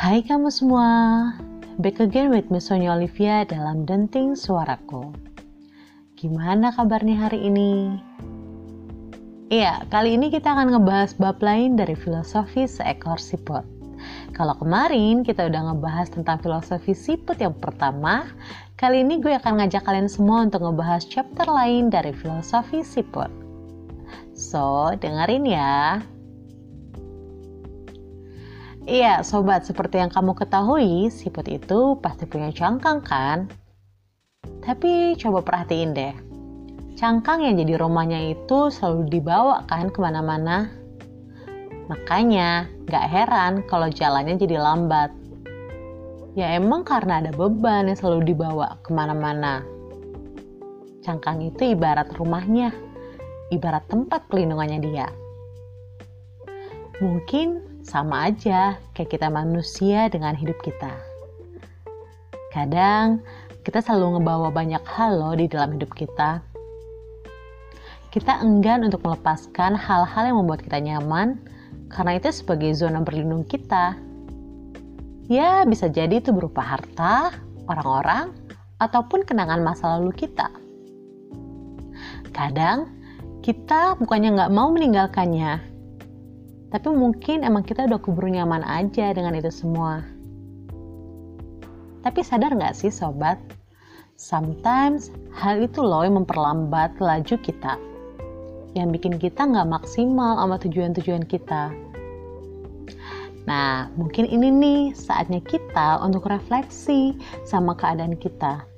Hai kamu semua, back again with Miss Sonia Olivia dalam Denting Suaraku. Gimana kabarnya hari ini? Iya, kali ini kita akan ngebahas bab lain dari filosofi seekor siput. Kalau kemarin kita udah ngebahas tentang filosofi siput yang pertama, kali ini gue akan ngajak kalian semua untuk ngebahas chapter lain dari filosofi siput. So, dengerin ya. Iya, sobat, seperti yang kamu ketahui, siput itu pasti punya cangkang kan? Tapi coba perhatiin deh, cangkang yang jadi rumahnya itu selalu dibawa kan ke mana-mana. Makanya, gak heran kalau jalannya jadi lambat. Ya emang karena ada beban yang selalu dibawa ke mana-mana. Cangkang itu ibarat rumahnya, ibarat tempat pelindungannya dia. Mungkin sama aja kayak kita manusia dengan hidup kita. Kadang kita selalu ngebawa banyak hal loh di dalam hidup kita. Kita enggan untuk melepaskan hal-hal yang membuat kita nyaman karena itu sebagai zona berlindung kita. Ya, bisa jadi itu berupa harta, orang-orang, ataupun kenangan masa lalu kita. Kadang kita bukannya nggak mau meninggalkannya, tapi mungkin emang kita udah keburu nyaman aja dengan itu semua. Tapi sadar nggak sih sobat? Sometimes hal itu loh yang memperlambat laju kita. Yang bikin kita nggak maksimal sama tujuan-tujuan kita. Nah, mungkin ini nih saatnya kita untuk refleksi sama keadaan kita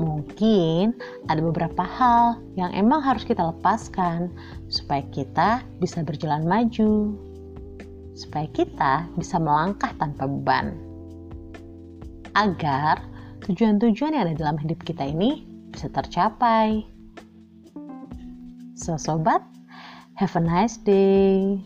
mungkin ada beberapa hal yang emang harus kita lepaskan supaya kita bisa berjalan maju, supaya kita bisa melangkah tanpa beban, agar tujuan-tujuan yang ada dalam hidup kita ini bisa tercapai. So, sobat, have a nice day.